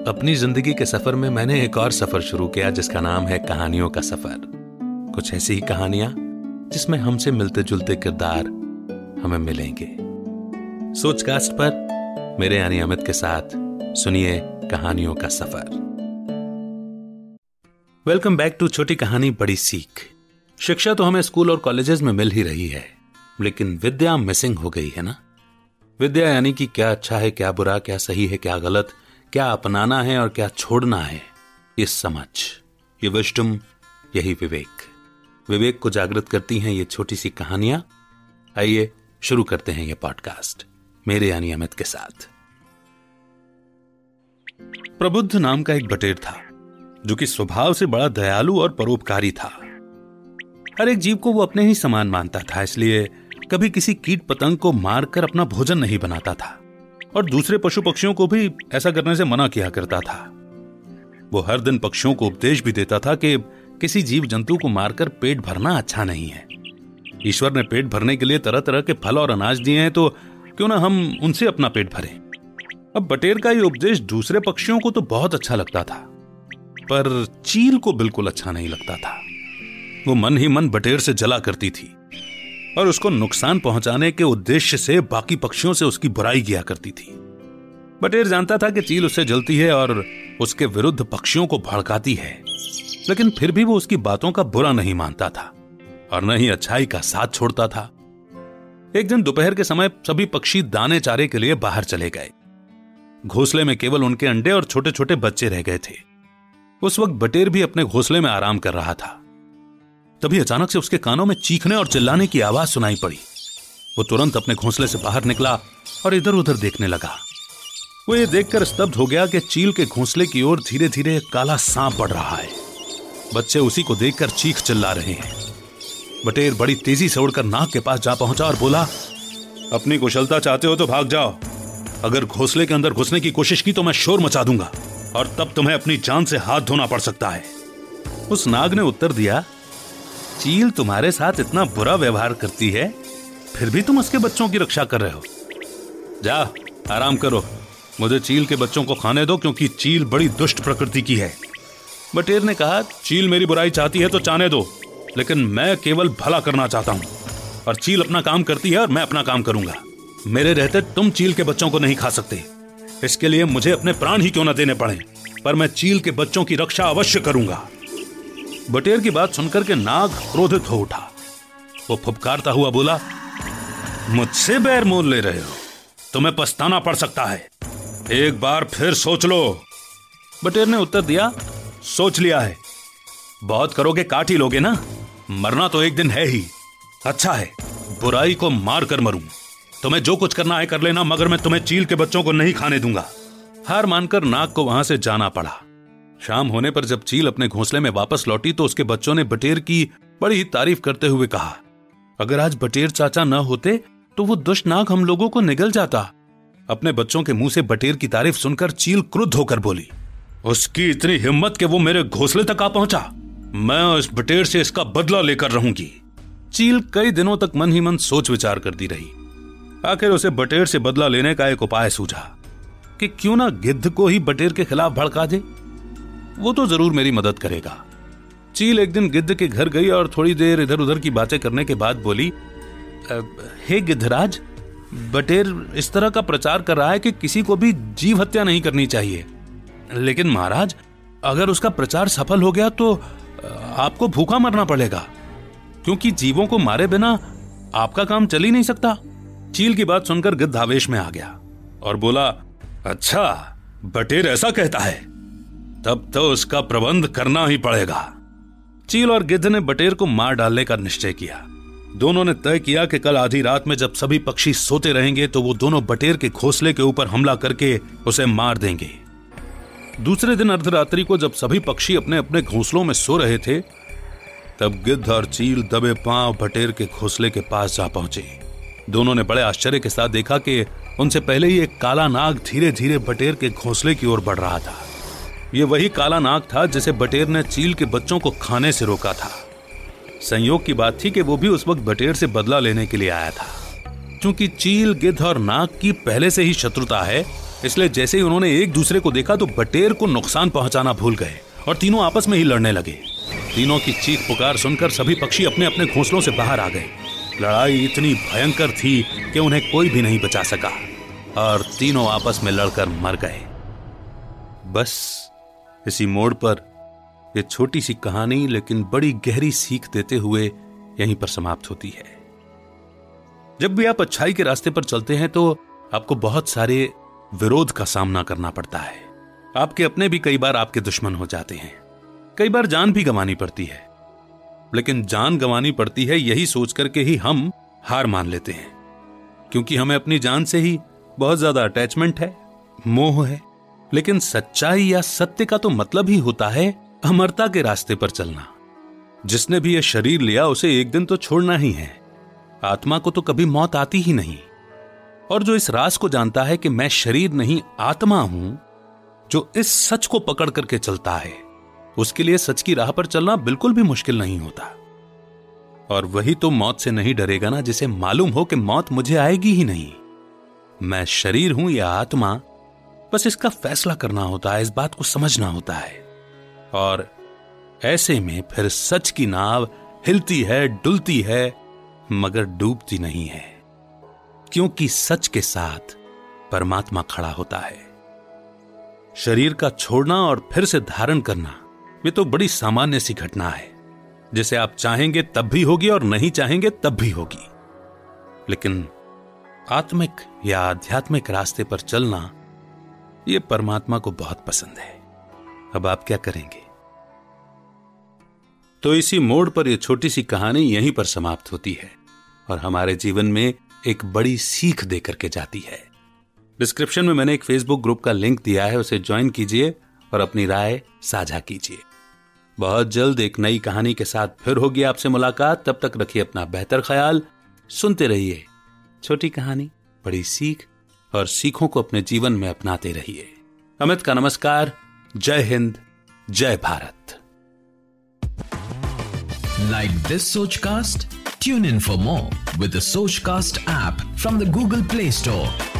अपनी ज़िंदगी के सफ़र में मैंने एक और सफ़र शुरू किया, जिसका नाम है कहानियों का सफ़र। कुछ ऐसी ही कहानियाँ, जिसमें हमसे मिलते जुलते किरदार हमें मिलेंगे। सोचकास्ट पर मेरे यानी अमित के साथ सुनिए कहानियों का सफ़र। वेलकम बैक टू छोटी कहानी बड़ी सीख। शिक्षा तो हमें स्कूल और कॉलेजेस में मिल ही रही है, लेकिन विद्या मिसिंग हो गई है ना? विद्या यानी कि क्या अच्छा है, क्या बुरा, क्या सही है, क्या गलत? क्या अपनाना है और क्या छोड़ना है, ये समझ। ये विष्टुम, यही विवेक। विवेक को जागृत करती हैं ये छोटी सी कहानियाँ। आइए शुरू करते हैं ये पॉडकास्ट, मेरे यानी अमित के साथ। प्रबुद्ध नाम का एक बटेर था, जो कि स्वभाव से बड़ा दयालु और परोपकारी था। हर एक जीव को वो अपने ही समान मानता था, इसलिए कभी किसी कीट पतंग को मारकर अपना भोजन नहीं बनाता था। और दूसरे पशु पक्षियों को भी ऐसा करने से मना किया करता था। वो हर दिन पक्षियों को उपदेश भी देता था कि किसी जीव जंतु को मारकर पेट भरना अच्छा नहीं है। ईश्वर ने पेट भरने के लिए तरह तरह के फल और अनाज दिए हैं तो क्यों ना हम उनसे अपना पेट भरें? अब बटेर का ये उपदेश दूसरे पक्षियों को तो बहुत अच्छा लगता था, पर चील को बिल्कुल अच्छा नहीं लगता था। वो मन ही मन बटेर से जला करती थी। और उसको नुकसान पहुँचाने के उद्देश्य से बाकी पक्षियों से उसकी बुराई किया करती थी। बटेर जानता था कि चील उससे जलती है और उसके विरुद्ध पक्षियों को भड़काती है, लेकिन फिर भी वो उसकी बातों का बुरा नहीं मानता था और न ही अच्छाई का साथ छोड़ता था। एक दिन दोपहर के समय सभी पक्षी दाने चारे के लिए बाहर चले गए। घोंसले में केवल उनके अंडे और छोटे छोटे बच्चे रह गए थे। उस वक्त बटेर भी अपने घोंसले में आराम कर रहा था। तभी अचानक से उसके कानों में चीखने और चिल्लाने की आवाज़ सुनाई पड़ी। वो तुरंत अपने घोंसले से बाहर निकला और इधर उधर देखने लगा। वो ये देखकर स्तब्ध हो गया कि चील के घोंसले की ओर धीरे धीरे काला सांप बढ़ रहा है। बच्चे उसी को देखकर चीख चिल्ला रहे हैं। बटेर बड़ी तेज़ी से उड़कर नाक के पास जा पहुँचा और बोला, अपनी कुशलता चाहते हो तो भाग जाओ। अगर घोंसले के अंदर घुसने की कोशिश की तो मैं शोर मचा दूँगा और तब तुम्हें अपनी जान से हाथ धोना पड़ सकता है। उस नाग ने उत्तर दिया चील तुम्हारे साथ इतना बुरा व्यवहार करती है, फिर भी तुम उसके बच्चों की रक्षा कर रहे हो। जा, आराम करो। मुझे चील के बच्चों को खाने दो, क्योंकि चील बड़ी दुष्ट प्रकृति की है। बटेर ने कहा, चील मेरी बुराई चाहती है तो चाहने दो, लेकिन मैं केवल भला करना चाहता हूँ। और चील अपना काम करती है और मैं अपना काम करूँगा। मेरे रहते तुम चील के बच्चों को नहीं खा सकते। इसके लिए मुझे अपने प्राण ही क्यों ना देने पड़े, पर मैं चील के बच्चों की रक्षा अवश्य करूँगा। बटेर की बात सुनकर के नाग क्रोधित हो उठा। वो फुपकारता हुआ बोला, मुझसे बैर मोल ले रहे हो, तुम्हें पछताना पड़ सकता है। एक बार फिर सोच लो। बटेर ने उत्तर दिया, सोच लिया है। बहुत करोगे काट ही लोगे ना? मरना तो एक दिन है ही। अच्छा है, बुराई को मार कर मरूं। तुम्हें जो कुछ करना है कर लेना, मगर मैं तुम्हें चील के बच्चों को नहीं खाने दूँगा। हार मानकर नाग को वहाँ से जाना पड़ा। शाम होने पर जब चील अपने घोंसले में वापस लौटी तो उसके बच्चों ने बटेर की बड़ी तारीफ़ करते हुए कहा, अगर आज बटेर चाचा न होते तो वो दुष्ट नाग हम लोगों को निगल जाता। अपने बच्चों के मुँह से बटेर की तारीफ़ सुनकर चील क्रुद्ध होकर बोली, उसकी इतनी हिम्मत कि वो मेरे घोंसले तक आ पहुँचा। मैं उस बटेर से इसका बदला लेकर रहूँगी। चील कई दिनों तक मन ही मन सोच विचार करती रही। आखिर उसे बटेर से बदला लेने का एक उपाय सूझा कि क्यों ना गिद्ध को ही बटेर के खिलाफ भड़का दे। वो तो ज़रूर मेरी मदद करेगा। चील एक दिन गिद्ध के घर गई और थोड़ी देर इधर उधर की बातें करने के बाद बोली हे गिद्धराज, बटेर इस तरह का प्रचार कर रहा है कि किसी को भी जीव हत्या नहीं करनी चाहिए। लेकिन महाराज, अगर उसका प्रचार सफल हो गया तो आपको भूखा मरना पड़ेगा, क्योंकि जीवों को मारे बिना आपका काम चल ही नहीं सकता। चील की बात सुनकर गिद्ध आवेश में आ गया और बोला अच्छा बटेर ऐसा कहता है। तब तो उसका प्रबंध करना ही पड़ेगा। चील और गिद्ध ने बटेर को मार डालने का निश्चय किया। दोनों ने तय किया कि कल आधी रात में जब सभी पक्षी सोते रहेंगे तो वो दोनों बटेर के घोंसले के ऊपर हमला करके उसे मार देंगे। दूसरे दिन अर्धरात्रि को जब सभी पक्षी अपने अपने घोंसलों में सो रहे थे, तब गिद्ध और चील दबे पाँव बटेर के घोंसले के पास जा पहुँचे। दोनों ने बड़े आश्चर्य के साथ देखा कि उनसे पहले ही एक काला नाग धीरे धीरे बटेर के घोंसले की ओर बढ़ रहा था। यह वही काला नाग था जिसे बटेर ने चील के बच्चों को खाने से रोका था। संयोग की बात थी कि वो भी उस वक्त बटेर से बदला लेने के लिए आया था। क्योंकि चील, गिद्ध और नाग की पहले से ही शत्रुता है, इसलिए जैसे ही उन्होंने एक दूसरे को देखा तो बटेर को नुकसान पहुंचाना भूल गए और तीनों आपस में ही लड़ने लगे। तीनों की चीख पुकार सुनकर सभी पक्षी अपने अपने घोंसलों से बाहर आ गए। लड़ाई इतनी भयंकर थी कि उन्हें कोई भी नहीं बचा सका और तीनों आपस में लड़कर मर गए। बस इसी मोड़ पर यह छोटी सी कहानी, लेकिन बड़ी गहरी सीख देते हुए यहीं पर समाप्त होती है। जब भी आप अच्छाई के रास्ते पर चलते हैं तो आपको बहुत सारे विरोध का सामना करना पड़ता है। आपके अपने भी कई बार आपके दुश्मन हो जाते हैं। कई बार जान भी गंवानी पड़ती है। लेकिन जान गंवानी पड़ती है, यही सोच करके ही हम हार मान लेते हैं। क्योंकि हमें अपनी जान से ही बहुत ज़्यादा अटैचमेंट है, मोह है। लेकिन सच्चाई या सत्य का तो मतलब ही होता है अमरता के रास्ते पर चलना। जिसने भी यह शरीर लिया, उसे एक दिन तो छोड़ना ही है। आत्मा को तो कभी मौत आती ही नहीं। और जो इस रास को जानता है कि मैं शरीर नहीं, आत्मा हूँ, जो इस सच को पकड़ करके चलता है, उसके लिए सच की राह पर चलना बिल्कुल भी मुश्किल नहीं होता। और वही तो मौत से नहीं डरेगा ना, जिसे मालूम हो कि मौत मुझे आएगी ही नहीं। मैं शरीर हूँ या आत्मा बस इसका फैसला करना होता है, इस बात को समझना होता है। और ऐसे में फिर सच की नाव हिलती है, डुलती है, मगर डूबती नहीं है। क्योंकि सच के साथ परमात्मा खड़ा होता है। शरीर का छोड़ना और फिर से धारण करना, ये तो बड़ी सामान्य सी घटना है। जिसे आप चाहेंगे तब भी होगी और नहीं चाहेंगे तब भी होगी। लेकिन आत्मिक या आध्यात्मिक रास्ते पर चलना यह परमात्मा को बहुत पसंद है। अब आप क्या करेंगे? तो इसी मोड़ पर यह छोटी सी कहानी यहीं पर समाप्त होती है और हमारे जीवन में एक बड़ी सीख देकर के जाती है। डिस्क्रिप्शन में मैंने एक फेसबुक ग्रुप का लिंक दिया है, उसे ज्वाइन कीजिए और अपनी राय साझा कीजिए। बहुत जल्द एक नई कहानी के साथ फिर होगी आपसे मुलाकात। तब तक रखिए अपना बेहतर ख्याल, सुनते रहिए छोटी कहानी, बड़ी सीख और सीखों को अपने जीवन में अपनाते रहिए। अमित का नमस्कार। जय हिंद। जय Bharat. Like this Sochcast tune in for more with Sochcast app from the Google Play Store